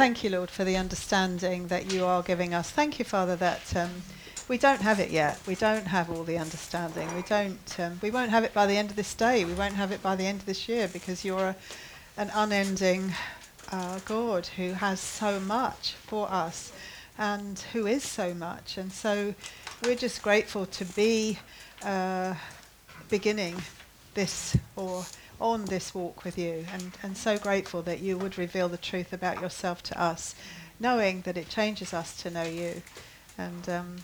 Thank you, Lord, for the understanding that you are giving us. Thank you, Father, that um, we don't have it yet. We don't have all the understanding. We don't. Um, we won't have it by the end of this day. We won't have it by the end of this year because you're a, an unending uh, God who has so much for us and who is so much. And so we're just grateful to be uh, beginning this or on this walk with you and, and so grateful that you would reveal the truth about yourself to us, knowing that it changes us to know you. And um,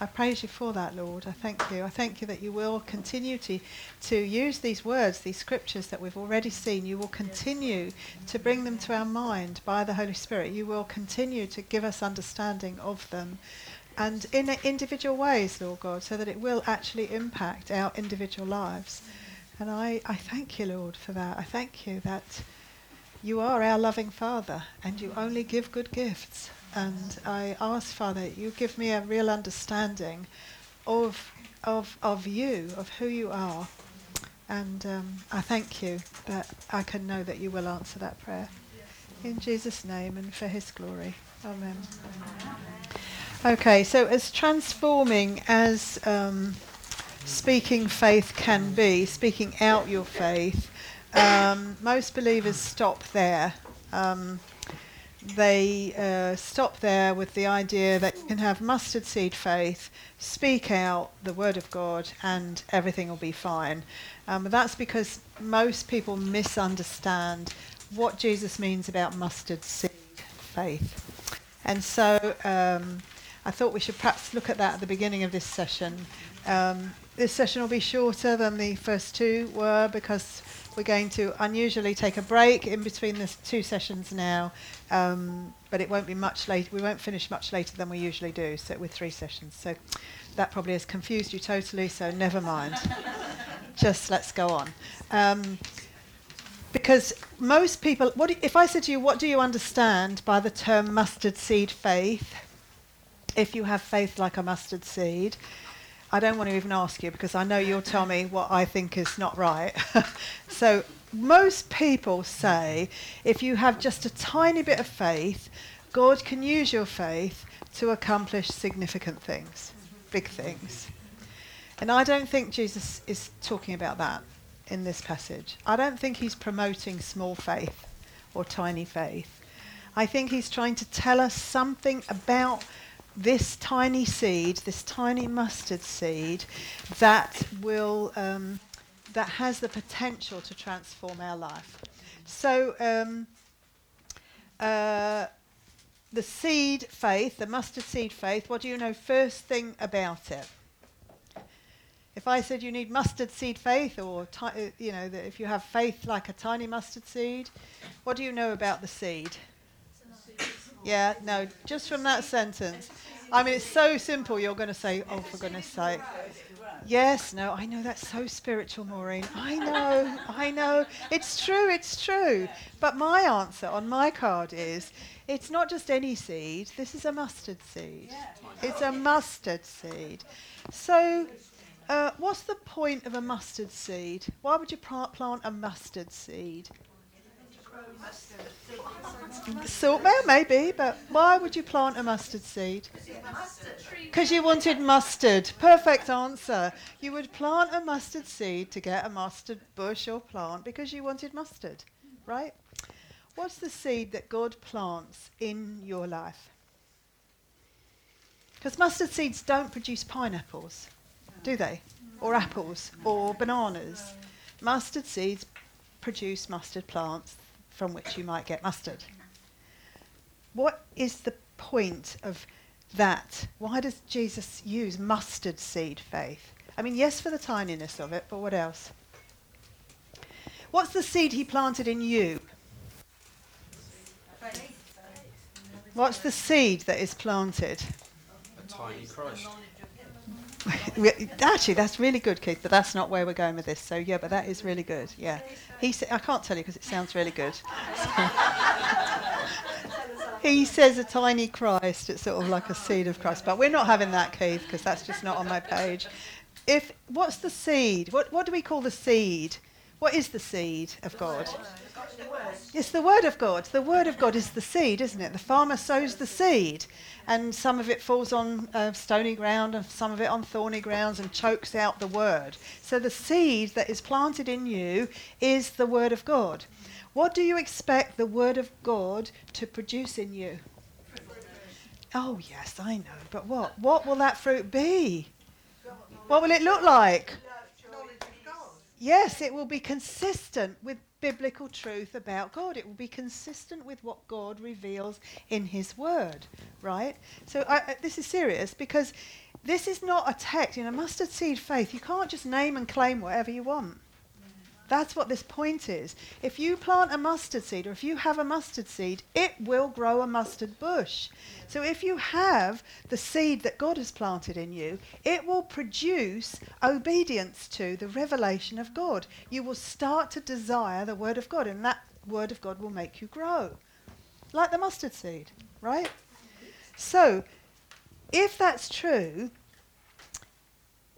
I praise you for that, Lord. I thank you. I thank you that you will continue to, to use these words, these scriptures that we've already seen. You will continue to bring them to our mind by the Holy Spirit. You will continue to give us understanding of them and in individual ways, Lord God, so that it will actually impact our individual lives. And I, I thank you, Lord, for that. I thank you that you are our loving Father and you only give good gifts. And I ask, Father, you give me a real understanding of, of, of you, of who you are. And um, I thank you that I can know that you will answer that prayer. In Jesus' name and for his glory. Amen. Okay, so as transforming as um, speaking faith can be, speaking out your faith, um, most believers stop there. Um, they uh, stop there with the idea that you can have mustard seed faith, speak out the word of God, and everything will be fine. Um, but that's because most people misunderstand what Jesus means about mustard seed faith. And so um, I thought we should perhaps look at that at the beginning of this session. Um, this session will be shorter than the first two were because we're going to unusually take a break in between the two sessions now, um, but it won't be much later. We won't finish much later than we usually do, so with three sessions. So that probably has confused you totally. So never mind. Just let's go on. Um, because most people, what do, if I said to you, what do you understand by the term mustard seed faith? If you have faith like a mustard seed, I don't want to even ask you because I know you'll tell me what I think is not right. so, most people say if you have just a tiny bit of faith, God can use your faith to accomplish significant things, big things. And I don't think Jesus is talking about that in this passage. I don't think he's promoting small faith or tiny faith. I think he's trying to tell us something about this tiny seed, this tiny mustard seed, that will um, that has the potential to transform our life. So um, uh, the seed faith, the mustard seed faith. What do you know first thing about it? If I said you need mustard seed faith, or ti- uh, you know, that if you have faith like a tiny mustard seed, what do you know about the seed? Yeah, no, just from that sentence. I mean, it's so simple, you're going to say, oh, for goodness sake. Yes, no, I know that's so spiritual, Maureen. I know, I know. It's true, it's true. But my answer on my card is it's not just any seed, this is a mustard seed. It's a mustard seed. So, uh, what's the point of a mustard seed? Why would you plant a mustard seed? Salt well, maybe, but why would you plant a mustard seed? Because you wanted mustard. Perfect answer. You would plant a mustard seed to get a mustard bush or plant because you wanted mustard, right? What's the seed that God plants in your life? Because mustard seeds don't produce pineapples, do they? Or apples, or bananas. Mustard seeds produce mustard plants from which you might get mustard. What is the point of that? Why does Jesus use mustard seed faith? I mean, yes, for the tininess of it, but what else? What's the seed he planted in you? What's the seed that is planted? A tiny Christ. Actually, that's really good, Keith, but that's not where we're going with this. So, yeah, but that is really good. Yeah. He sa- I can't tell you because it sounds really good. he says a tiny Christ. It's sort of like a seed of Christ. But we're not having that, Keith, because that's just not on my page. If What's the seed? What, what do we call the seed? What is the seed of God? It's the word of God. The word of God is the seed, isn't it? The farmer sows the seed, and some of it falls on uh, stony ground, and some of it on thorny grounds, and chokes out the word. So the seed that is planted in you is the word of God. What do you expect the word of God to produce in you? Oh, yes, I know. But what? What will that fruit be? What will it look like? Yes, it will be consistent with biblical truth about God. It will be consistent with what God reveals in His Word, right? So I, this is serious because this is not a text. You know, mustard seed faith. You can't just name and claim whatever you want. That's what this point is. If you plant a mustard seed, or if you have a mustard seed, it will grow a mustard bush. So if you have the seed that God has planted in you, it will produce obedience to the revelation of God. You will start to desire the Word of God, and that Word of God will make you grow. Like the mustard seed, right? So, if that's true,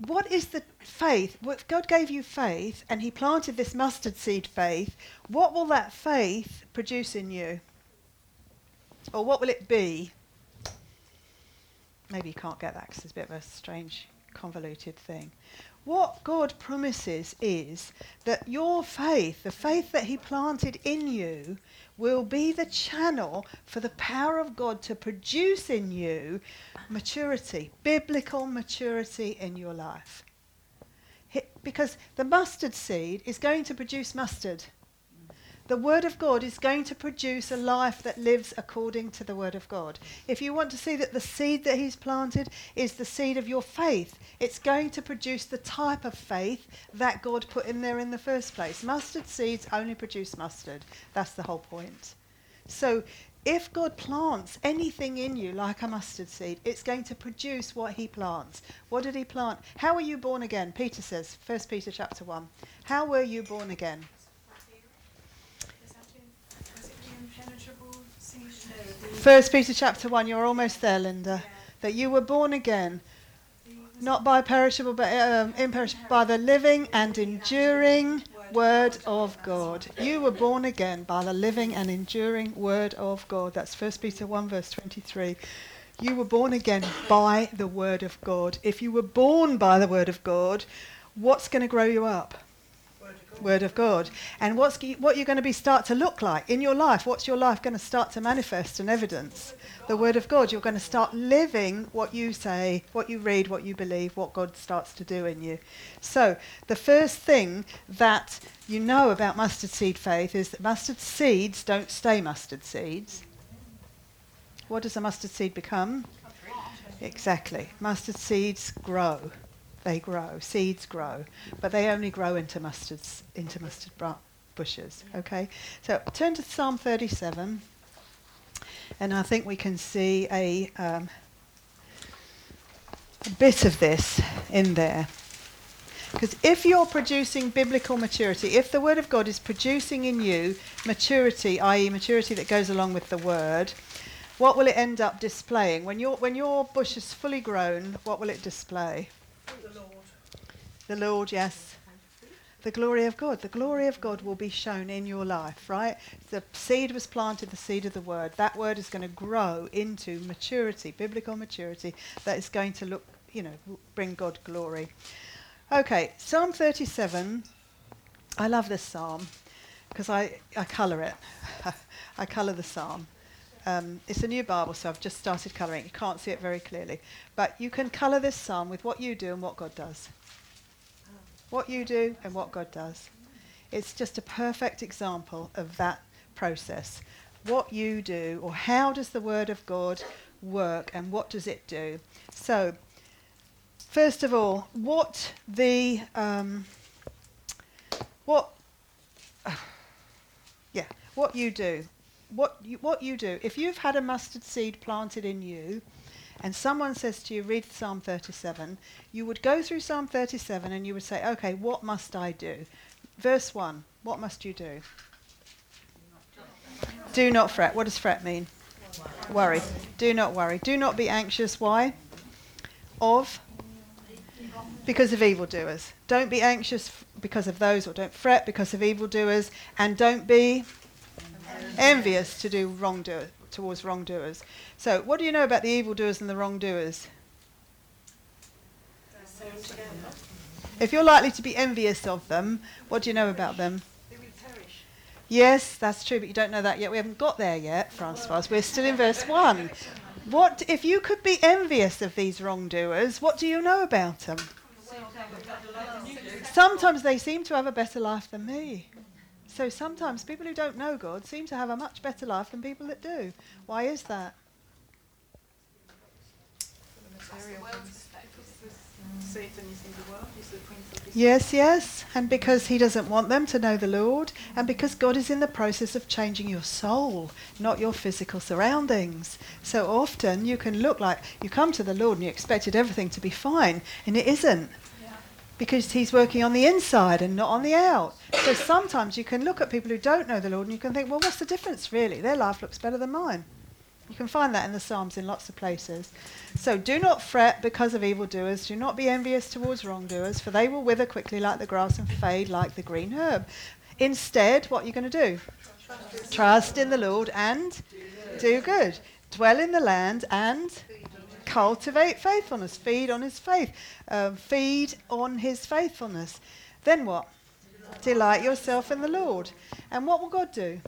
what is the faith? God gave you faith and He planted this mustard seed faith. What will that faith produce in you? Or what will it be? Maybe you can't get that because it's a bit of a strange, convoluted thing. What God promises is that your faith, the faith that He planted in you, will be the channel for the power of God to produce in you maturity, biblical maturity in your life. Because the mustard seed is going to produce mustard. The Word of God is going to produce a life that lives according to the Word of God. If you want to see that the seed that He's planted is the seed of your faith, it's going to produce the type of faith that God put in there in the first place. Mustard seeds only produce mustard. That's the whole point. So if God plants anything in you like a mustard seed, it's going to produce what he plants. What did he plant? How were you born again? Peter says, 1 Peter chapter 1. How were you born again? First Peter chapter 1, you're almost there, Linda. That you were born again, not by perishable, but um, imperishable, by the living and enduring word of God. You were born again by the living and enduring word of God. That's 1 Peter 1, verse 23. You were born again by the word of God. If you were born by the word of God, what's going to grow you up? Word of God. And what's what you're going to be start to look like in your life? What's your life going to start to manifest and evidence? The Word of God. You're going to start living what you say, what you read, what you believe, what God starts to do in you. So the first thing that you know about mustard seed faith is that mustard seeds don't stay mustard seeds. What does a mustard seed become? Exactly. Mustard seeds grow they grow, seeds grow, but they only grow into mustards, into mustard bushes. Okay, so turn to Psalm 37, and I think we can see a, um, a bit of this in there. Because if you're producing biblical maturity, if the Word of God is producing in you maturity, i.e., maturity that goes along with the Word, what will it end up displaying? When, your when your bush is fully grown, what will it display? The Lord. The Lord, yes. The glory of God. The glory of God will be shown in your life, right? The seed was planted, the seed of the word. That word is going to grow into maturity, biblical maturity, that is going to look, you know, bring God glory. Okay, Psalm 37. I love this psalm because I, I colour it. I colour the psalm. Um, it's a new Bible, so I've just started colouring. You can't see it very clearly. But you can colour this psalm with what you do and what God does. What you do and what God does. It's just a perfect example of that process. What you do, or how does the Word of God work, and what does it do? So, first of all, what the um, what yeah, what you do what you, what you do, if you've had a mustard seed planted in you, and someone says to you, read Psalm 37, you would go through Psalm 37 and you would say, okay, what must I do? Verse 1, what must you do? Do not fret. What does fret mean? Worry. Do not worry. Do not be anxious. Why? Of? Because of evildoers. Don't be anxious because of those, or don't fret because of evildoers, and don't be envious to do wrongdoer towards wrongdoers. So, what do you know about the evildoers and the wrongdoers? If you're likely to be envious of them, what do you know about them? Yes, that's true, but you don't know that yet. We haven't got there yet, Francois. We're still in verse 1. What if you could be envious of these wrongdoers, what do you know about them? Sometimes they seem to have a better life than me. So sometimes people who don't know God seem to have a much better life than people that do. Why is that? Yes, yes. And because he doesn't want them to know the Lord, and because God is in the process of changing your soul, not your physical surroundings. So often you can look like you come to the Lord and you expected everything to be fine, and it isn't. Because he's working on the inside and not on the out. So sometimes you can look at people who don't know the Lord and you can think, well, what's the difference really? Their life looks better than mine. You can find that in the Psalms in lots of places. So do not fret because of evildoers. Do not be envious towards wrongdoers, for they will wither quickly like the grass and fade like the green herb. Instead, what are you going to do? Trust in the Lord and do good. Dwell in the land and cultivate faithfulness. Feed on his faith. Um, feed on his faithfulness. Then what? Delight yourself in the Lord. And what will God do?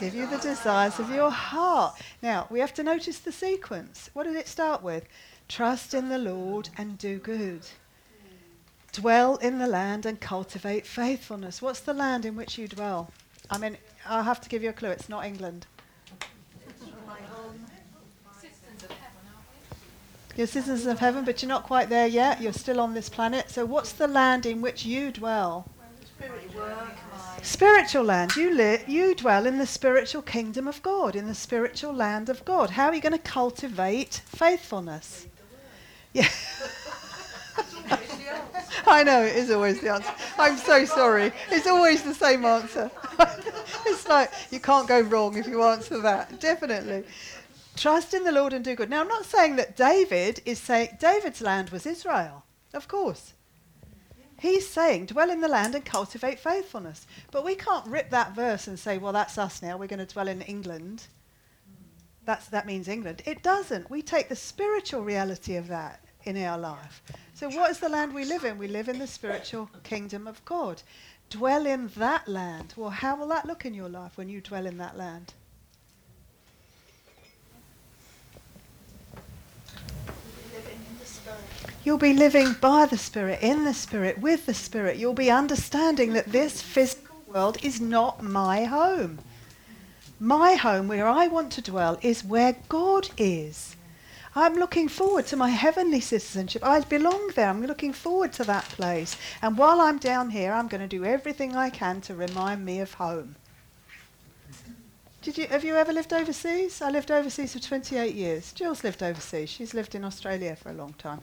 Give you the desires of your heart. Now, we have to notice the sequence. What did it start with? Trust in the Lord and do good. Dwell in the land and cultivate faithfulness. What's the land in which you dwell? I mean, I'll have to give you a clue. It's not England. You're citizens of heaven, but you're not quite there yet. You're still on this planet. So, what's the land in which you dwell? Spiritual land. You you dwell in the spiritual kingdom of God, in the spiritual land of God. How are you going to cultivate faithfulness? Yeah. I know it is always the answer. I'm so sorry. It's always the same answer. it's like you can't go wrong if you answer that. Definitely. Trust in the Lord and do good. Now, I'm not saying that David is saying David's land was Israel. Of course. He's saying, dwell in the land and cultivate faithfulness. But we can't rip that verse and say, well, that's us now. We're going to dwell in England. That's, that means England. It doesn't. We take the spiritual reality of that in our life. So, what is the land we live in? We live in the spiritual kingdom of God. Dwell in that land. Well, how will that look in your life when you dwell in that land? living in the spirit. You'll be living by the Spirit, in the Spirit, with the Spirit. You'll be understanding that this physical world is not my home. My home, where I want to dwell, is where God is. I'm looking forward to my heavenly citizenship. I belong there. I'm looking forward to that place. And while I'm down here, I'm going to do everything I can to remind me of home. Did you, have you ever lived overseas? I lived overseas for 28 years. Jill's lived overseas. She's lived in Australia for a long time.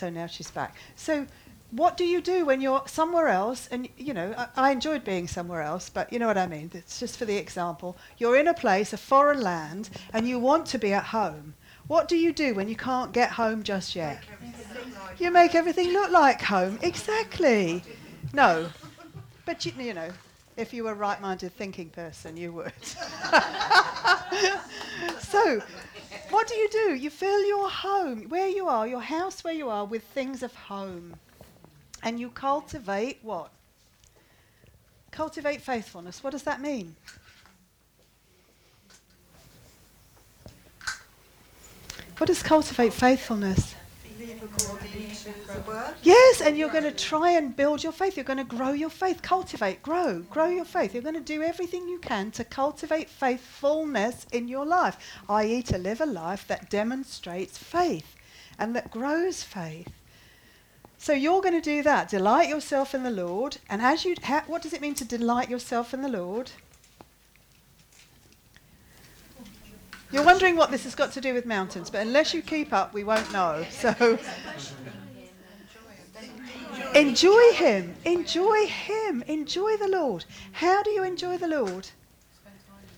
So now she's back. So what do you do when you're somewhere else? And, you know, I, I enjoyed being somewhere else, but you know what I mean. It's just for the example. You're in a place, a foreign land, and you want to be at home. What do you do when you can't get home just yet? You make everything look like home. Exactly. No. But, you, you know, if you were a right minded thinking person, you would. so, what do you do? You fill your home, where you are, your house where you are, with things of home. And you cultivate what? Cultivate faithfulness. What does that mean? What does cultivate faithfulness? Yes, and you're going to try and build your faith. You're going to grow your faith. Cultivate, grow, grow your faith. You're going to do everything you can to cultivate faithfulness in your life, i.e., to live a life that demonstrates faith and that grows faith. So you're going to do that. Delight yourself in the Lord. And as you, ha- what does it mean to delight yourself in the Lord? You're wondering what this has got to do with mountains, but unless you keep up, we won't know. So enjoy Him. Enjoy Him. Enjoy the Lord. How do you enjoy the Lord?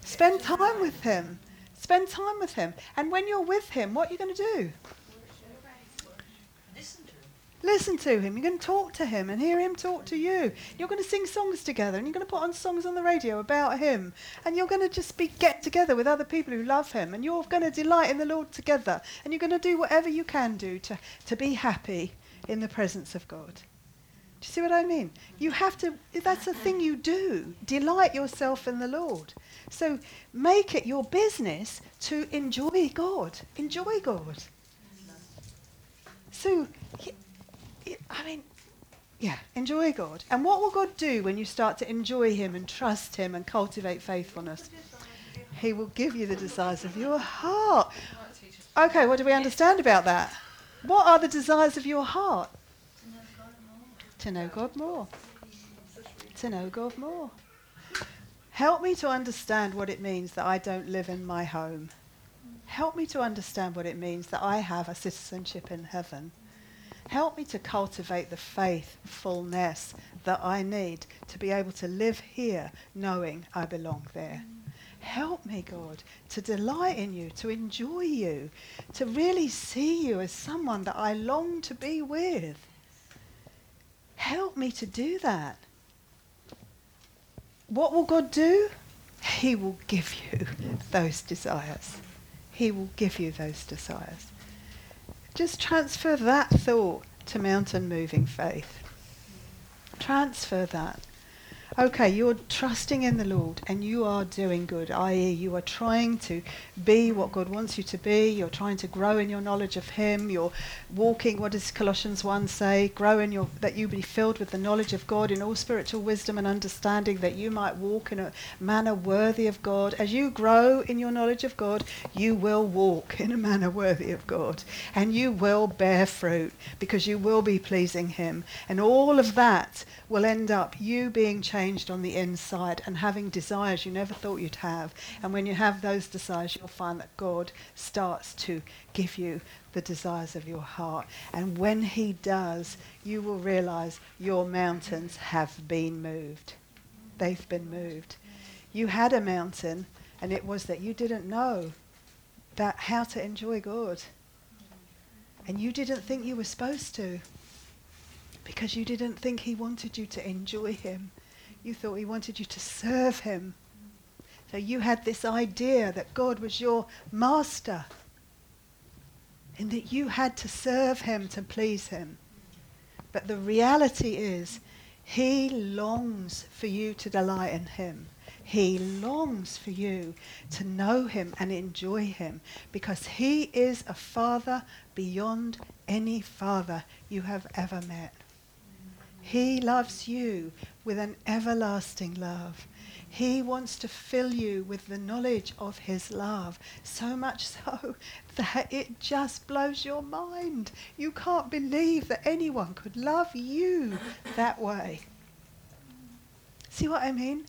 Spend time with Him. Spend time with Him. And when you're with Him, what are you going to do? Listen to him. You're going to talk to him and hear him talk to you. You're going to sing songs together and you're going to put on songs on the radio about him. And you're going to just be get together with other people who love him and you're going to delight in the Lord together. And you're going to do whatever you can do to, to be happy in the presence of God. Do you see what I mean? You have to, that's the thing you do. Delight yourself in the Lord. So make it your business to enjoy God. Enjoy God. So I mean, yeah, enjoy God. And what will God do when you start to enjoy Him and trust Him and cultivate faithfulness? He will give you the desires of your heart. Okay, what do we understand about that? What are the desires of your heart? To know God more. To know God more. Help me to understand what it means that I don't live in my home. Help me to understand what it means that I have a citizenship in heaven. Help me to cultivate the faithfulness that I need to be able to live here knowing I belong there. Help me, God, to delight in you, to enjoy you, to really see you as someone that I long to be with. Help me to do that. What will God do? He will give you those desires. He will give you those desires. Just transfer that thought to mountain moving faith. Transfer that. Okay, you're trusting in the Lord and you are doing good, i.e., you are trying to be what God wants you to be. You're trying to grow in your knowledge of Him. You're walking, what does Colossians 1 say? Grow in your, that you be filled with the knowledge of God in all spiritual wisdom and understanding, that you might walk in a manner worthy of God. As you grow in your knowledge of God, you will walk in a manner worthy of God. And you will bear fruit because you will be pleasing Him. And all of that will end up you being changed on the inside and having desires you never thought you'd have. And when you have those desires, you'll find that God starts to give you the desires of your heart. And when He does, you will realize your mountains have been moved. They've been moved. You had a mountain, and it was that you didn't know that how to enjoy God. And you didn't think you were supposed to because you didn't think he wanted you to enjoy him. You thought he wanted you to serve him. So you had this idea that God was your master and that you had to serve him to please him. But the reality is, he longs for you to delight in him. He longs for you to know him and enjoy him because he is a father beyond any father you have ever met. He loves you with an everlasting love. He wants to fill you with the knowledge of his love, so much so that it just blows your mind. You can't believe that anyone could love you that way. See what I mean?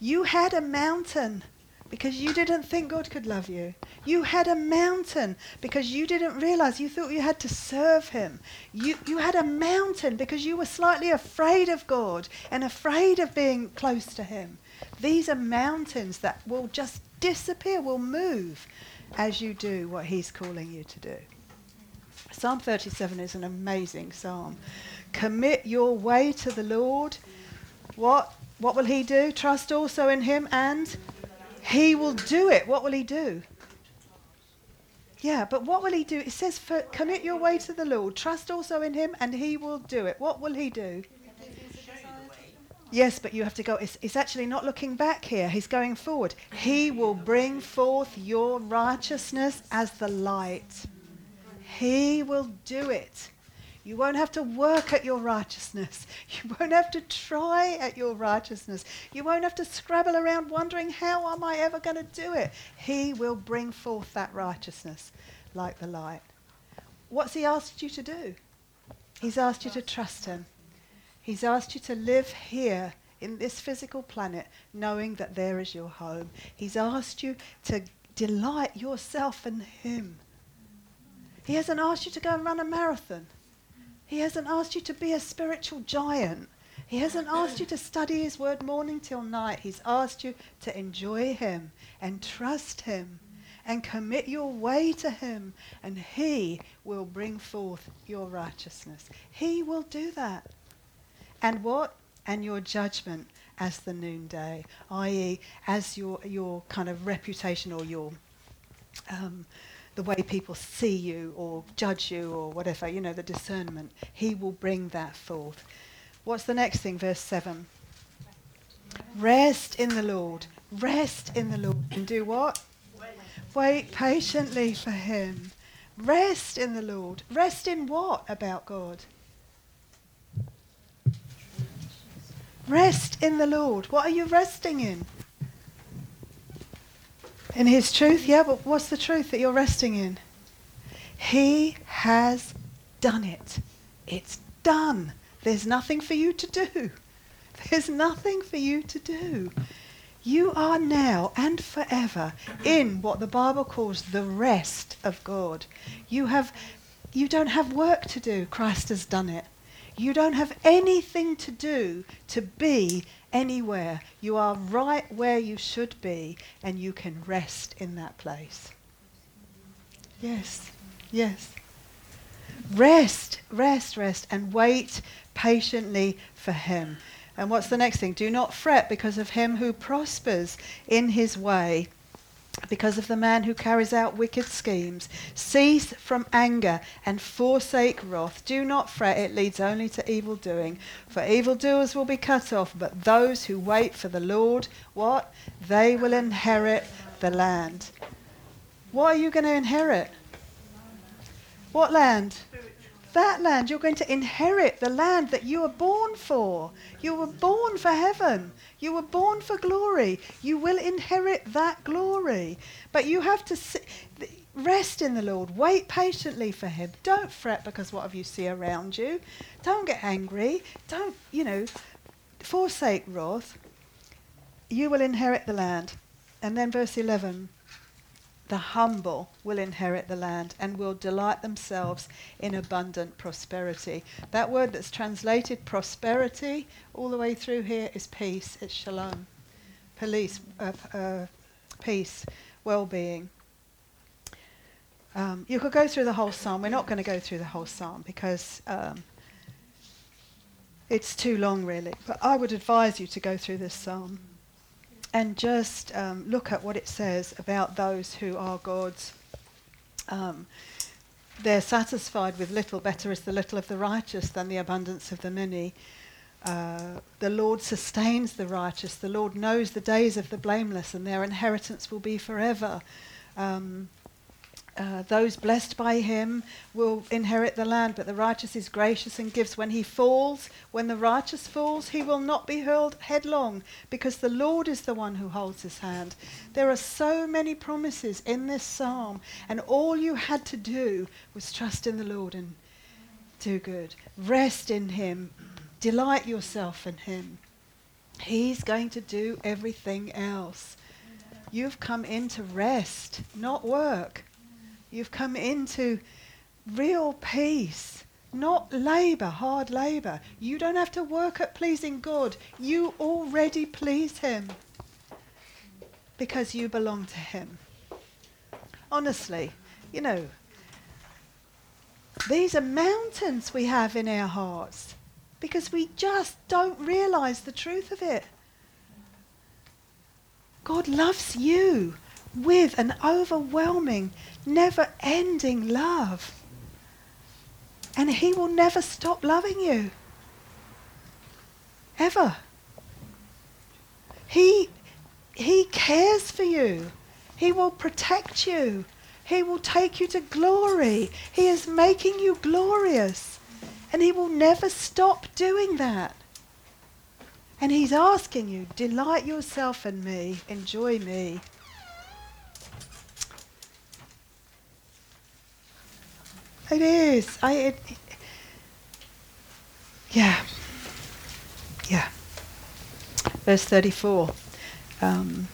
You had a mountain because you didn't think God could love you. You had a mountain because you didn't realize you thought you had to serve Him. You, you had a mountain because you were slightly afraid of God and afraid of being close to Him. These are mountains that will just disappear, will move as you do what He's calling you to do. Psalm 37 is an amazing psalm. Commit your way to the Lord. What? What will He do? Trust also in Him and he will do it. What will he do? Yeah, but what will he do? It says, commit your way to the Lord, trust also in him, and he will do it. What will he do? Yes, but you have to go. It's, it's, actually not looking back here. He's going forward. He will bring forth your righteousness as the light. He will do it. You won't have to work at your righteousness. You won't have to try at your righteousness. You won't have to scrabble around wondering, how am I ever going to do it? He will bring forth that righteousness like the light. What's He asked you to do? He's asked you to trust Him. He's asked you to live here in this physical planet knowing that there is your home. He's asked you to delight yourself in Him. He hasn't asked you to go and run a marathon. He hasn't asked you to be a spiritual giant. He hasn't asked you to study His Word morning till night. He's asked you to enjoy Him and trust Him and commit your way to him, and he will bring forth your righteousness. He will do that. And what? And your judgment as the noonday, i.e., as your, your kind of reputation or your um, the way people see you or judge you or whatever, you know, the discernment. He will bring that forth. What's the next thing? Verse 7. Rest in the Lord. Rest in the Lord. And do what? Wait patiently for Him. Rest in the Lord. Rest in what about God? Rest in the Lord. What are you resting in? In His truth? Yeah, but what's the truth that you're resting in? He has done it. It's done. There's nothing for you to do. There's nothing for you to do. You are now and forever in what the Bible calls the rest of God. You have you don't have work to do. Christ has done it. You don't have anything to do to be anywhere. You are right where you should be, and you can rest in that place. Yes, yes. Rest, rest, rest, and wait patiently for Him. And what's the next thing? Do not fret because of him who prospers in his way because of the man who carries out wicked schemes. Cease from anger and forsake wrath. Do not fret, it leads only to evil doing. For evildoers will be cut off, but those who wait for the Lord, what? They will inherit the land. What are you going to inherit? What land? That land. You're going to inherit the land that you were born for. You were born for heaven. You were born for glory. You will inherit that glory. But you have to rest in the Lord. Wait patiently for Him. Don't fret because what you see around you. Don't get angry. Don't, you know, forsake wrath. You will inherit the land. And then verse 11 the humble will inherit the land and will delight themselves in abundant prosperity. That word that's translated prosperity all the way through here is peace. It's shalom. Police, uh, uh, peace, well being. Um, you could go through the whole psalm. We're not going to go through the whole psalm because um, it's too long, really. But I would advise you to go through this psalm and just um, look at what it says about those who are God's. Um, they're satisfied with little, better is the little of the righteous than the abundance of the many. Uh, the Lord sustains the righteous. The Lord knows the days of the blameless, and their inheritance will be forever. Um, uh, those blessed by him will inherit the land, but the righteous is gracious and gives. When he falls, when the righteous falls, he will not be hurled headlong, because the Lord is the one who holds his hand. There are so many promises in this psalm, and all you had to do was trust in the Lord and do good. Rest in him, delight yourself in him. He's going to do everything else. You've come in to rest, not work. You've come into real peace, not labour, hard labour. You don't have to work at pleasing God. You already please Him because you belong to Him. Honestly, you know, these are mountains we have in our hearts because we just don't realize the truth of it. God loves you with an overwhelming, never ending love. And He will never stop loving you. Ever. He, he cares for you. He will protect you. He will take you to glory. He is making you glorious. And He will never stop doing that. And He's asking you, delight yourself in me, enjoy me. It is. I. It, yeah. Yeah. Verse 34. Um,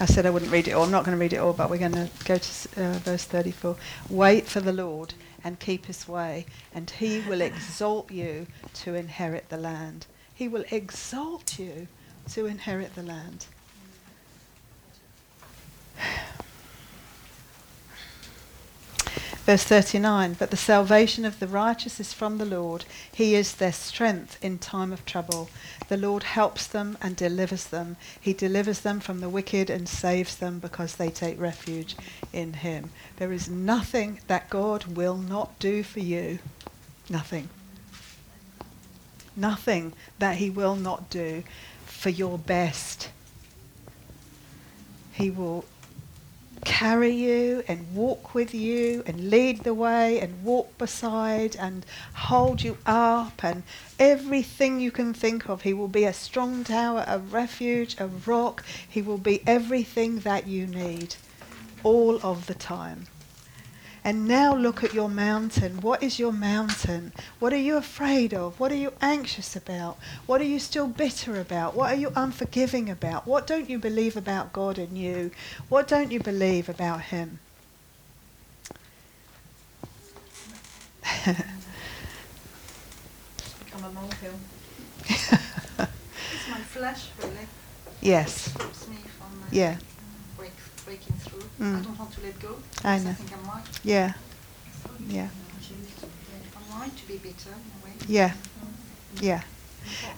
I said I wouldn't read it all. I'm not going to read it all, but we're going to go to uh, verse 34. Wait for the Lord and keep his way, and he will exalt you to inherit the land. He will exalt you to inherit the land. Verse 39 But the salvation of the righteous is from the Lord. He is their strength in time of trouble. The Lord helps them and delivers them. He delivers them from the wicked and saves them because they take refuge in Him. There is nothing that God will not do for you. Nothing. Nothing that He will not do for your best. He will carry you and walk with you and lead the way and walk beside and hold you up and everything you can think of. He will be a strong tower, a refuge, a rock. He will be everything that you need all of the time. And now look at your mountain. What is your mountain? What are you afraid of? What are you anxious about? What are you still bitter about? What are you unforgiving about? What don't you believe about God and you? What don't you believe about Him? Become a molehill. it's my flesh, really. yes. Stops me from uh, Yeah. break, breaking through. Mm. I don't want to let go. I know. I think I'm right. Yeah. Yeah. I'm right to be bitter in a way. Yeah. Mm. Yeah.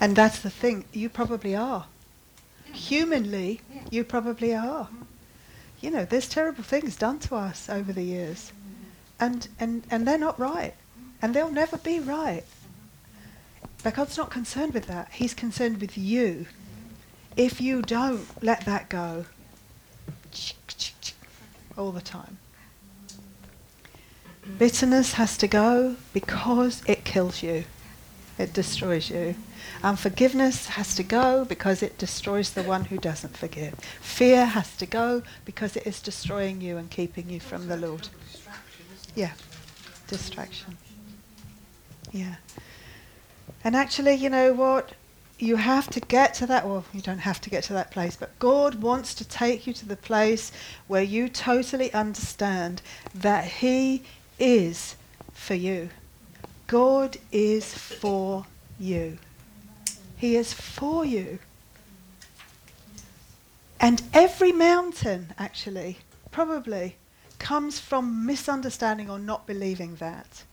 And that's the thing. You probably are. Humanly, Yeah. you probably are. Mm-hmm. You know, there's terrible things done to us over the years. Mm-hmm. And, and, and they're not right. Mm-hmm. And they'll never be right. But God's not concerned with that. He's concerned with you. If you don't let that go all the time. Bitterness has to go because it kills you. It destroys you. And forgiveness has to go because it destroys the one who doesn't forgive. Fear has to go because it is destroying you and keeping you from the Lord. Yeah. Distraction. Yeah. And actually, you know what? You have to get to that, well, you don't have to get to that place, but God wants to take you to the place where you totally understand that He is for you. God is for you. He is for you. And every mountain, actually, probably, comes from misunderstanding or not believing that.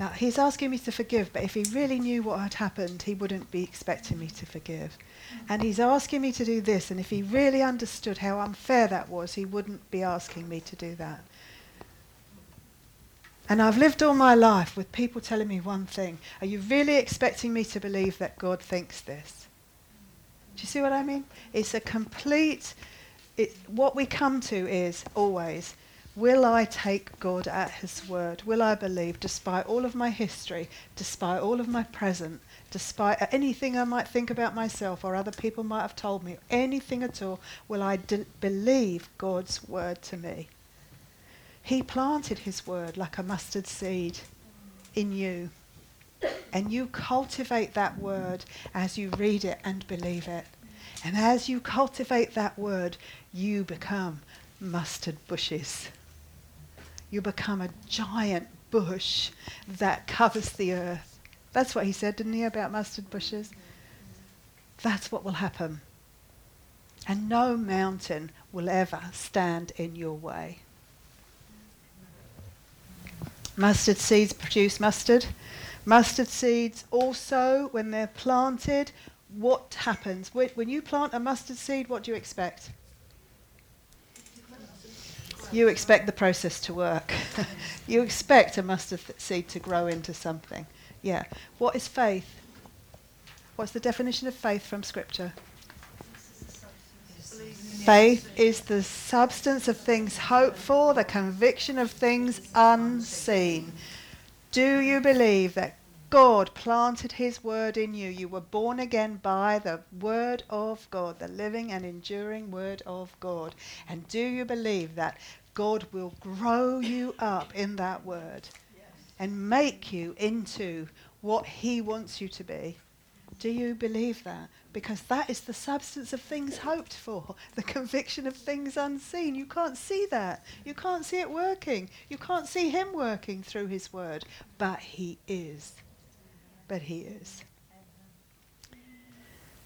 Now, he's asking me to forgive, but if he really knew what had happened, he wouldn't be expecting me to forgive. And he's asking me to do this, and if he really understood how unfair that was, he wouldn't be asking me to do that. And I've lived all my life with people telling me one thing Are you really expecting me to believe that God thinks this? Do you see what I mean? It's a complete. It, what we come to is always Will I take God at His word? Will I believe, despite all of my history, despite all of my present, despite anything I might think about myself or other people might have told me, anything at all, will I d- believe God's word to me? He planted His word like a mustard seed in you. And you cultivate that word as you read it and believe it. And as you cultivate that word, you become mustard bushes. You become a giant bush that covers the earth. That's what he said, didn't he, about mustard bushes? That's what will happen. And no mountain will ever stand in your way. Mustard seeds produce mustard. Mustard seeds also, when they're planted, what happens? When you plant a mustard seed, what do you expect? You expect the process to work. you expect a mustard seed to grow into something. Yeah. What is faith? What's the definition of faith from Scripture? Faith is the substance of things hoped for, the conviction of things unseen. Do you believe that God planted his word in you? You were born again by the word of God, the living and enduring word of God. And do you believe that God will grow you up in that word and make you into what he wants you to be? Do you believe that? Because that is the substance of things hoped for, the conviction of things unseen. You can't see that. You can't see it working. You can't see Him working through His Word. But He is. But He is.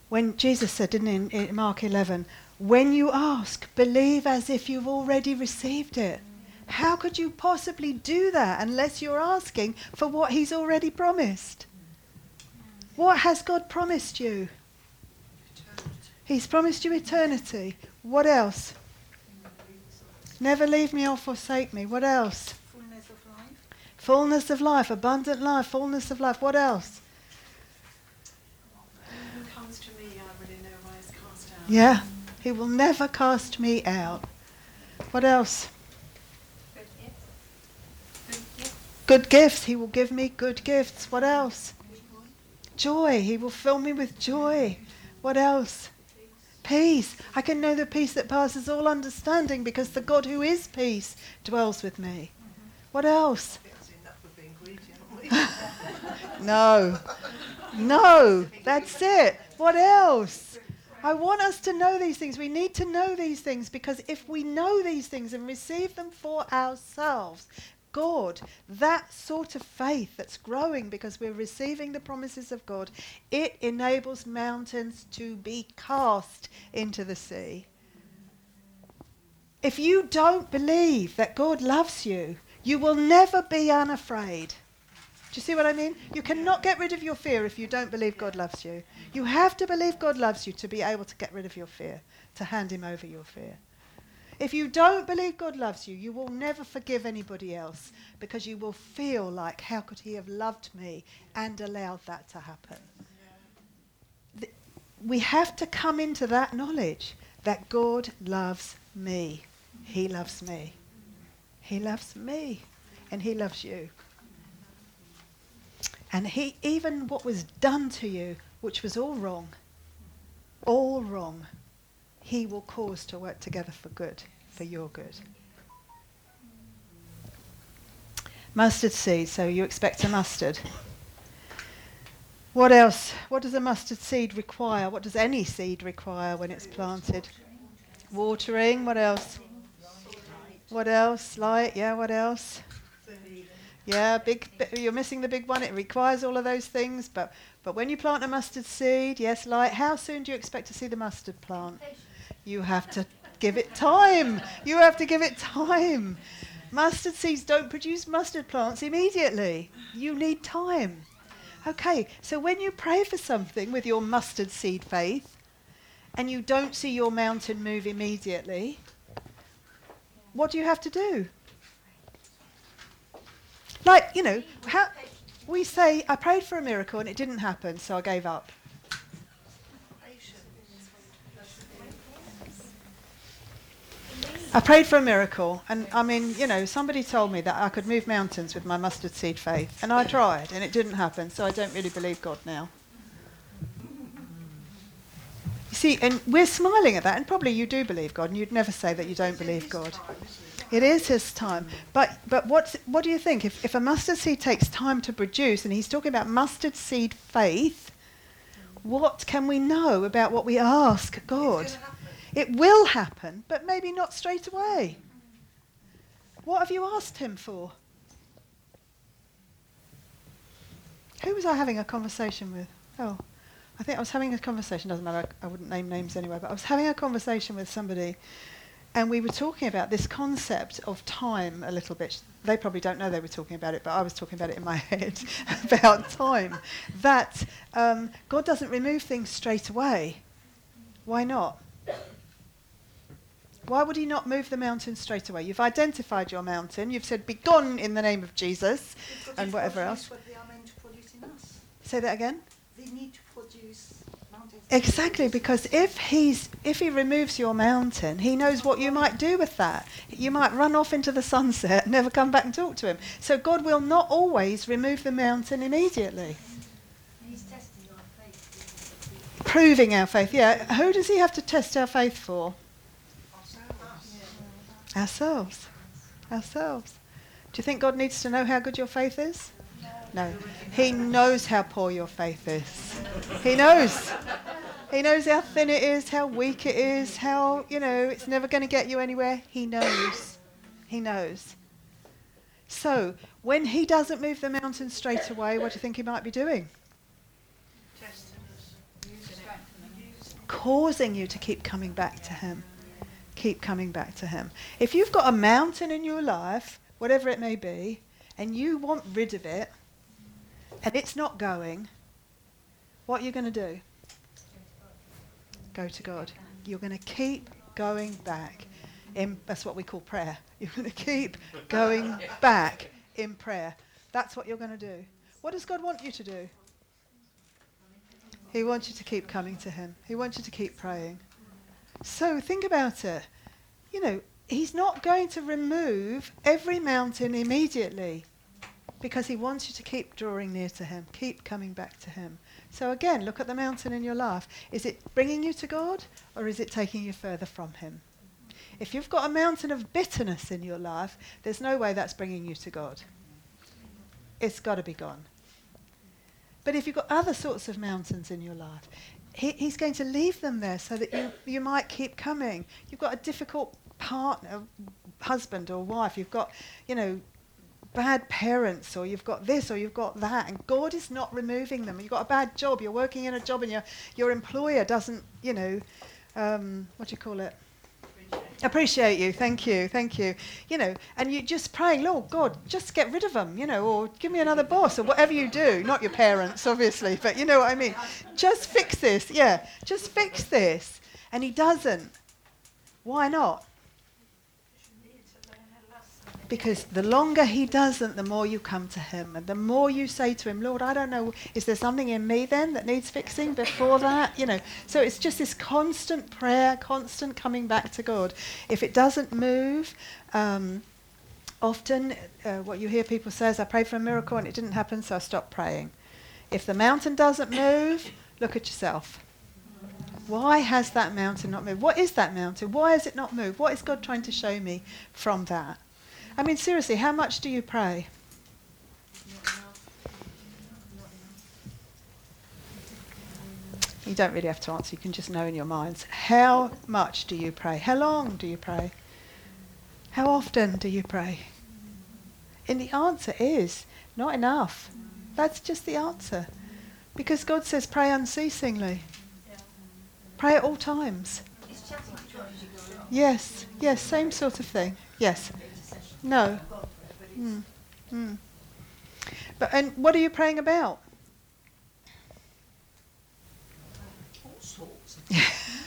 When Jesus said, didn't he, in, Mark 11, when you ask, believe as if you've already received it. How could you possibly do that unless you're asking for what He's already promised? What has God promised you? He's promised you eternity. What else? Never leave me or forsake me. What else? Fullness of life. Fullness of life, abundant life, fullness of life. What else? Who comes to me, I will in no wise cast out. Yeah, He will never cast me out. What else? Good gifts. Good gifts. Good gifts. He will give me good gifts. What else? Joy. He will fill me with joy. What else? Peace. I can know the peace that passes all understanding because the God who is peace dwells with me. Mm-hmm. What else? No. No. That's it. What else? I want us to know these things. We need to know these things because if we know these things and receive them for ourselves, God, that sort of faith that's growing because we're receiving the promises of God, it enables mountains to be cast into the sea. If you don't believe that God loves you, you will never be unafraid. Do you see what I mean? You cannot get rid of your fear if you don't believe God loves you. You have to believe God loves you to be able to get rid of your fear, to hand Him over your fear. If you don't believe God loves you, you will never forgive anybody else because you will feel like, how could He have loved me and allowed that to happen? We have to come into that knowledge that God loves me. He loves me. He loves me. And He loves you. And he, even what was done to you, which was all wrong, all wrong, he will cause to work together for good, for your good. Mustard seed, so you expect a mustard. What else? What does a mustard seed require? What does any seed require when it's planted? Watering. What else? What else? Light. Yeah, what else? Yeah, big. You're missing the big one. It requires all of those things, but but when you plant a mustard seed, yes, light. How soon do you expect to see the mustard plant? You have to give it time. You have to give it time. Mustard seeds don't produce mustard plants immediately. You need time. Okay, so when you pray for something with your mustard seed faith and you don't see your mountain move immediately, what do you have to do? Like, you know, how we say, I prayed for a miracle and it didn't happen, so I gave up. I prayed for a miracle, and I mean, you know, somebody told me that I could move mountains with my mustard seed faith, and I tried, and it didn't happen, so I don't really believe God now. You see, and we're smiling at that, and probably you do believe God, and you'd never say that you don't believe God. It is his time. But but what's, what do you think? If, if a mustard seed takes time to produce, and he's talking about mustard seed faith, what can we know about what we ask God? It will happen, but maybe not straight away. What have you asked him for? Who was I having a conversation with? Oh, I think I was having a conversation, doesn't matter, I, I wouldn't name names anyway, but I was having a conversation with somebody and we were talking about this concept of time a little bit. They probably don't know they were talking about it, but I was talking about it in my head about time. That um, God doesn't remove things straight away. Why not? Why would he not move the mountain straight away? You've identified your mountain. You've said, "Be gone in the name of Jesus," and whatever else. What they are meant to produce in us. Say that again. They need to. Exactly, because if he's if he removes your mountain, he knows what you might do with that. You might run off into the sunset, and never come back and talk to him. So God will not always remove the mountain immediately. He's testing our faith. Proving our faith. Yeah. Who does he have to test our faith for? Ourselves. Ourselves. Do you think God needs to know how good your faith is? No. He knows how poor your faith is. He knows. He knows how thin it is, how weak it is, how, you know, it's never going to get you anywhere. He knows. He knows. So, when he doesn't move the mountain straight away, what do you think he might be doing? Causing you to keep coming back to him. keep coming back to Him. If you've got a mountain in your life, whatever it may be, and you want rid of it, and it's not going, what are you going to do? Go to God. You're going to keep going back. In, that's what we call prayer. You're going to keep going back in prayer. That's what you're going to do. What does God want you to do? He wants you to keep coming to Him. He wants you to keep praying. So think about it. You know, He's not going to remove every mountain immediately because He wants you to keep drawing near to Him, keep coming back to Him. So again, look at the mountain in your life. Is it bringing you to God or is it taking you further from Him? If you've got a mountain of bitterness in your life, there's no way that's bringing you to God. It's got to be gone. But if you've got other sorts of mountains in your life, he, he's going to leave them there so that you, you might keep coming. You've got a difficult partner, husband or wife. You've got, you know, bad parents or you've got this or you've got that and God is not removing them. You've got a bad job. You're working in a job and your, your employer doesn't, you know, um, what do you call it? appreciate you thank you thank you you know and you just praying lord god just get rid of them you know or give me another boss or whatever you do not your parents obviously but you know what i mean just fix this yeah just fix this and he doesn't why not because the longer he doesn't, the more you come to him. And the more you say to him, Lord, I don't know, is there something in me then that needs fixing before that? You know, so it's just this constant prayer, constant coming back to God. If it doesn't move, um, often uh, what you hear people say is, I prayed for a miracle and it didn't happen, so I stopped praying. If the mountain doesn't move, look at yourself. Why has that mountain not moved? What is that mountain? Why has it not moved? What is God trying to show me from that? I mean, seriously, how much do you pray? You don't really have to answer, you can just know in your minds. How much do you pray? How long do you pray? How often do you pray? And the answer is not enough. That's just the answer. Because God says pray unceasingly. Pray at all times. Yes, yes, same sort of thing. Yes. No. Mm. Mm. But and what are you praying about?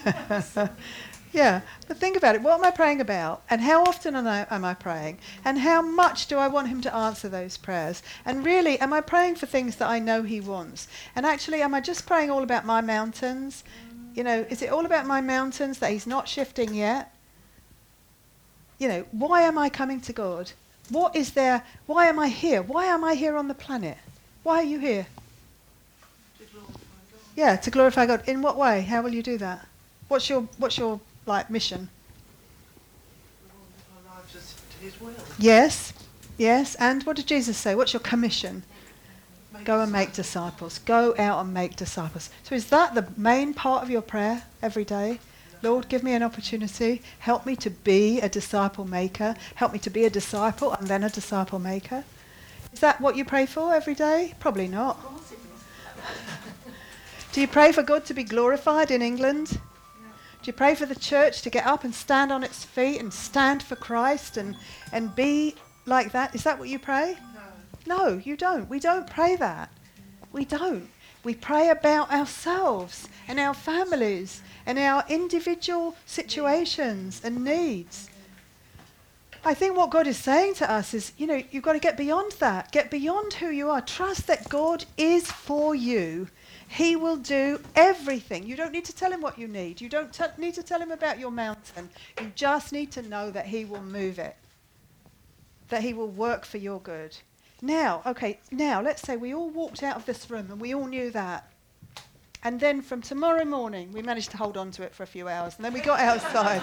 Yeah, but think about it. What am I praying about? And how often am I, am I praying? And how much do I want Him to answer those prayers? And really, am I praying for things that I know He wants? And actually, am I just praying all about my mountains? You know, is it all about my mountains that He's not shifting yet? You know, why am I coming to God? What is there? Why am I here? Why am I here on the planet? Why are you here? Yeah, to glorify God. In what way? How will you do that? What's your what's your like mission? Yes. Yes. And what did Jesus say? What's your commission? Go and make disciples. Go out and make disciples. So is that the main part of your prayer every day? Lord, give me an opportunity. Help me to be a disciple maker. Help me to be a disciple and then a disciple maker. Is that what you pray for every day? Probably not. Do you pray for God to be glorified in England? Do you pray for the church to get up and stand on its feet and stand for Christ and, and be like that? Is that what you pray? No. No, you don't. We don't pray that. We don't. We pray about ourselves and our families and our individual situations and needs. I think what God is saying to us is, you know, you've got to get beyond that. Get beyond who you are. Trust that God is for you. He will do everything. You don't need to tell him what you need. You don't t- need to tell him about your mountain. You just need to know that he will move it. That he will work for your good. Now, okay, now let's say we all walked out of this room and we all knew that. And then from tomorrow morning, we managed to hold on to it for a few hours. And then we got outside.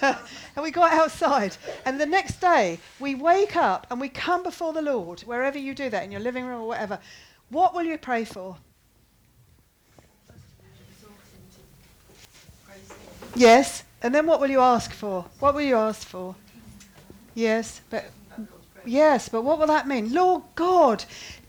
and we got outside. And the next day, we wake up and we come before the Lord, wherever you do that, in your living room or whatever. What will you pray for? Yes. And then what will you ask for? What will you ask for? Yes, but yes, but what will that mean? Lord God,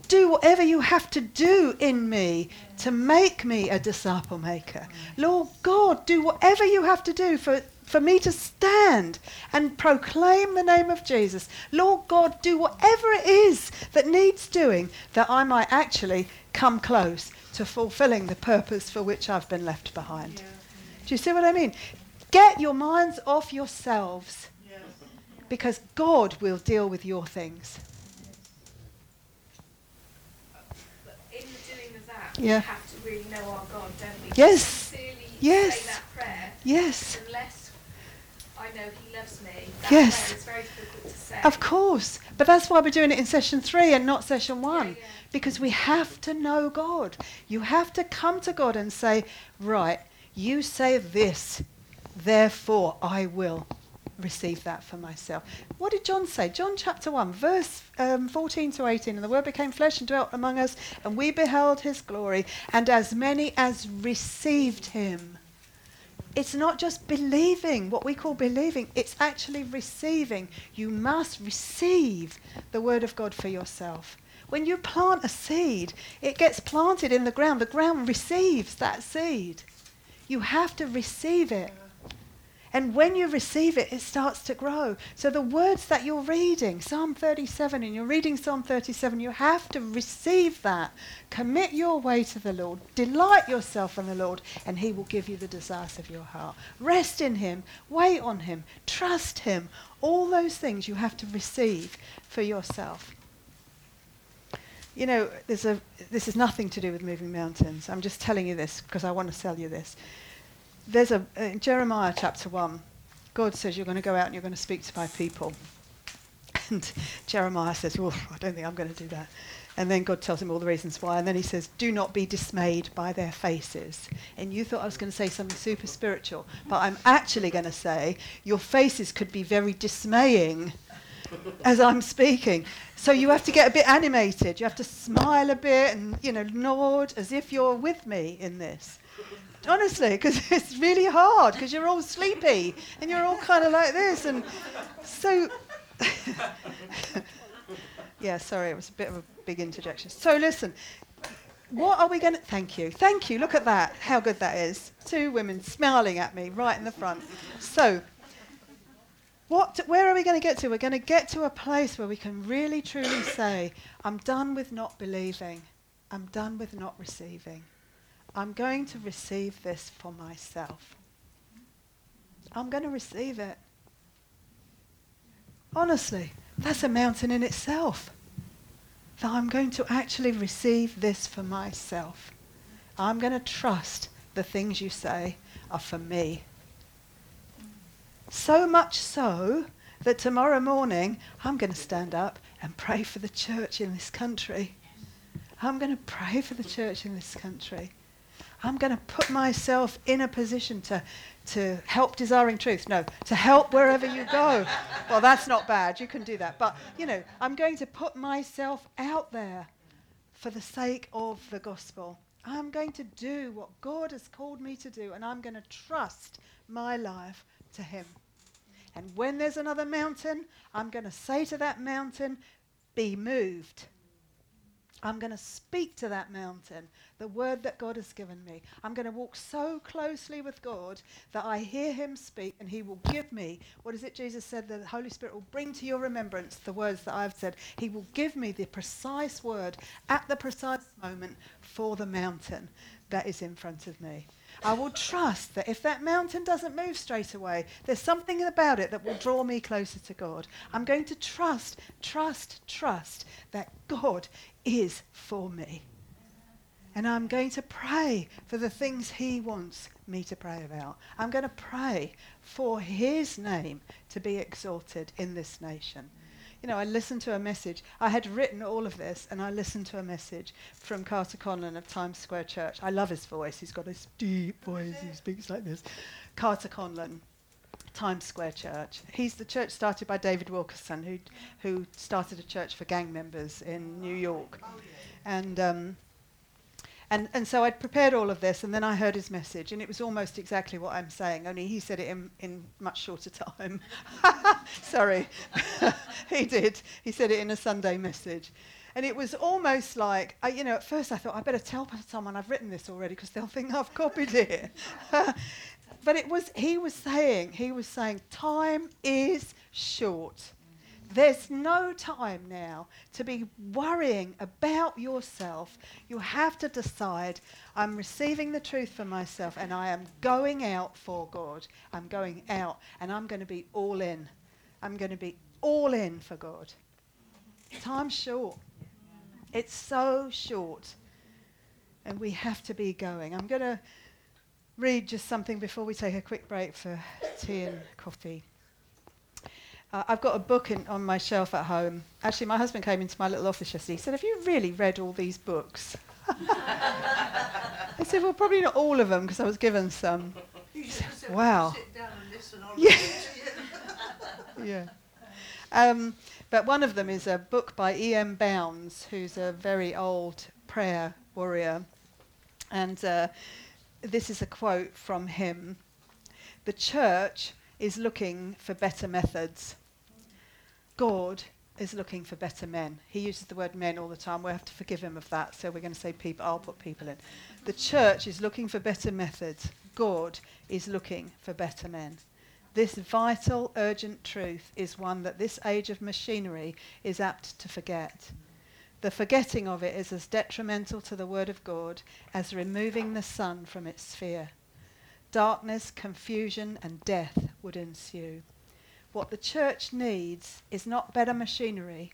do whatever you have to do in me to make me a disciple maker. Lord God, do whatever you have to do for for me to stand and proclaim the name of Jesus. Lord God, do whatever it is that needs doing that I might actually come close to fulfilling the purpose for which I've been left behind. Yeah. Do you see what I mean? Get your minds off yourselves because God will deal with your things. But in the doing of that, Yeah. we have to really know our God, don't we? Yes. Sincerely Yes. say that prayer. Yes. Unless I know He loves me, that Yes. prayer is very difficult to say. Of course. But that's why we're doing it in session three and not session one. yeah. Because we have to know God. You have to come to God and say, right, you say this, therefore I will receive that for myself. What did John say? John chapter 1, verse um, 14 to 18. And the Word became flesh and dwelt among us, and we beheld his glory, and as many as received him. It's not just believing, what we call believing, it's actually receiving. You must receive the Word of God for yourself. When you plant a seed, it gets planted in the ground. The ground receives that seed. You have to receive it. And when you receive it, it starts to grow. So the words that you're reading, Psalm 37, and you're reading Psalm 37, you have to receive that. Commit your way to the Lord. Delight yourself in the Lord, and He will give you the desires of your heart. Rest in Him. Wait on Him. Trust Him. All those things you have to receive for yourself. You know, a, this is nothing to do with moving mountains. I'm just telling you this because I want to sell you this there's a uh, in Jeremiah chapter one, God says you're going to go out and you're going to speak to my people, and Jeremiah says, "Oh, I don't think I'm going to do that." And then God tells him all the reasons why, and then he says, "Do not be dismayed by their faces." And you thought I was going to say something super spiritual, but I'm actually going to say your faces could be very dismaying as I'm speaking. So you have to get a bit animated. You have to smile a bit and you know nod as if you're with me in this. Honestly, because it's really hard because you're all sleepy and you're all kind of like this. And so, yeah, sorry, it was a bit of a big interjection. So, listen, what are we going to. Thank you. Thank you. Look at that. How good that is. Two women smiling at me right in the front. So, what, where are we going to get to? We're going to get to a place where we can really truly say, I'm done with not believing. I'm done with not receiving. I'm going to receive this for myself. I'm going to receive it. Honestly, that's a mountain in itself. That I'm going to actually receive this for myself. I'm going to trust the things you say are for me. So much so that tomorrow morning I'm going to stand up and pray for the church in this country. I'm going to pray for the church in this country. I'm going to put myself in a position to, to help desiring truth. No, to help wherever you go. Well, that's not bad. You can do that. But, you know, I'm going to put myself out there for the sake of the gospel. I'm going to do what God has called me to do, and I'm going to trust my life to Him. And when there's another mountain, I'm going to say to that mountain, be moved. I'm going to speak to that mountain the word that God has given me. I'm going to walk so closely with God that I hear him speak and he will give me, what is it Jesus said? The Holy Spirit will bring to your remembrance the words that I've said. He will give me the precise word at the precise moment for the mountain that is in front of me. I will trust that if that mountain doesn't move straight away, there's something about it that will draw me closer to God. I'm going to trust, trust, trust that God is for me. And I'm going to pray for the things He wants me to pray about. I'm going to pray for His name to be exalted in this nation. You know, I listened to a message. I had written all of this, and I listened to a message from Carter Conlon of Times Square Church. I love his voice. He's got this deep voice. He speaks like this. Carter Conlon, Times Square Church. He's the church started by David Wilkerson, who who started a church for gang members in New York, and. Um, and, and so I'd prepared all of this, and then I heard his message, and it was almost exactly what I'm saying, only he said it in, in much shorter time. Sorry. he did. He said it in a Sunday message. And it was almost like, I, you know, at first I thought, I better tell someone I've written this already because they'll think I've copied it. but it was he was saying he was saying time is short. There's no time now to be worrying about yourself. You have to decide I'm receiving the truth for myself and I am going out for God. I'm going out and I'm going to be all in. I'm going to be all in for God. Time's short. It's so short. And we have to be going. I'm going to read just something before we take a quick break for tea and coffee. Uh, I've got a book in, on my shelf at home. Actually, my husband came into my little office yesterday. He said, Have you really read all these books? I said, Well, probably not all of them because I was given some. Said, Wow. Sit down and listen. I'll Yeah. read to you. yeah. Um, but one of them is a book by E.M. Bounds, who's a very old prayer warrior. And uh, this is a quote from him The church is looking for better methods. God is looking for better men. He uses the word men all the time. We have to forgive him of that. So we're going to say people. I'll put people in. The church is looking for better methods. God is looking for better men. This vital, urgent truth is one that this age of machinery is apt to forget. The forgetting of it is as detrimental to the Word of God as removing the sun from its sphere. Darkness, confusion, and death would ensue. What the church needs is not better machinery,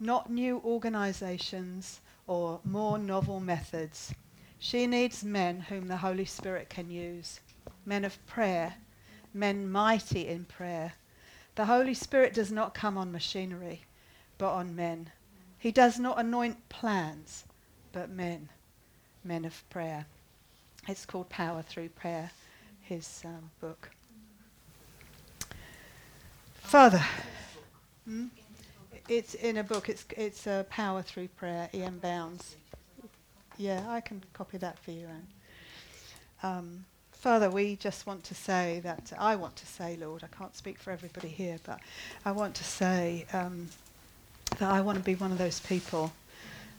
not new organizations or more novel methods. She needs men whom the Holy Spirit can use, men of prayer, men mighty in prayer. The Holy Spirit does not come on machinery, but on men. He does not anoint plans, but men, men of prayer. It's called Power Through Prayer, his um, book. Father, hmm? it's in a book. It's it's uh, Power Through Prayer, E.M. Bounds. Yeah, I can copy that for you, Anne. Um, Father, we just want to say that I want to say, Lord, I can't speak for everybody here, but I want to say um, that I want to be one of those people.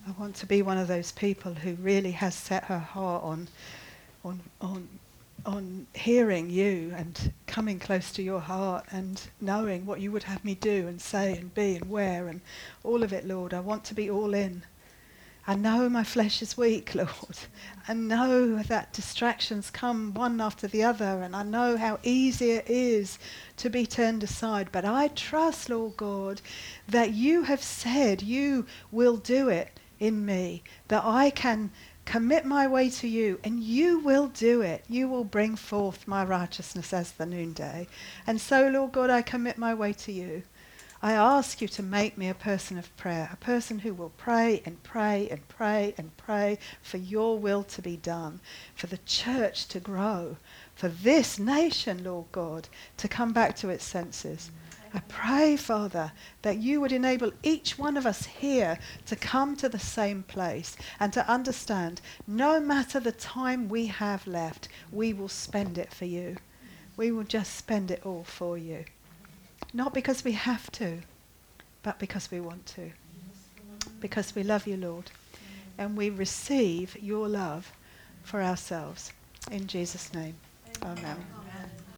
I want to be one of those people who really has set her heart on, on, on, on hearing you and coming close to your heart and knowing what you would have me do and say and be and wear and all of it, Lord. I want to be all in. I know my flesh is weak, Lord. I know that distractions come one after the other, and I know how easy it is to be turned aside. But I trust, Lord God, that you have said you will do it in me, that I can commit my way to you, and you will do it. You will bring forth my righteousness as the noonday. And so, Lord God, I commit my way to you. I ask you to make me a person of prayer, a person who will pray and pray and pray and pray for your will to be done, for the church to grow, for this nation, Lord God, to come back to its senses. I pray, Father, that you would enable each one of us here to come to the same place and to understand no matter the time we have left, we will spend it for you. We will just spend it all for you. Not because we have to, but because we want to. Because we love you, Lord. And we receive your love for ourselves. In Jesus' name. Amen.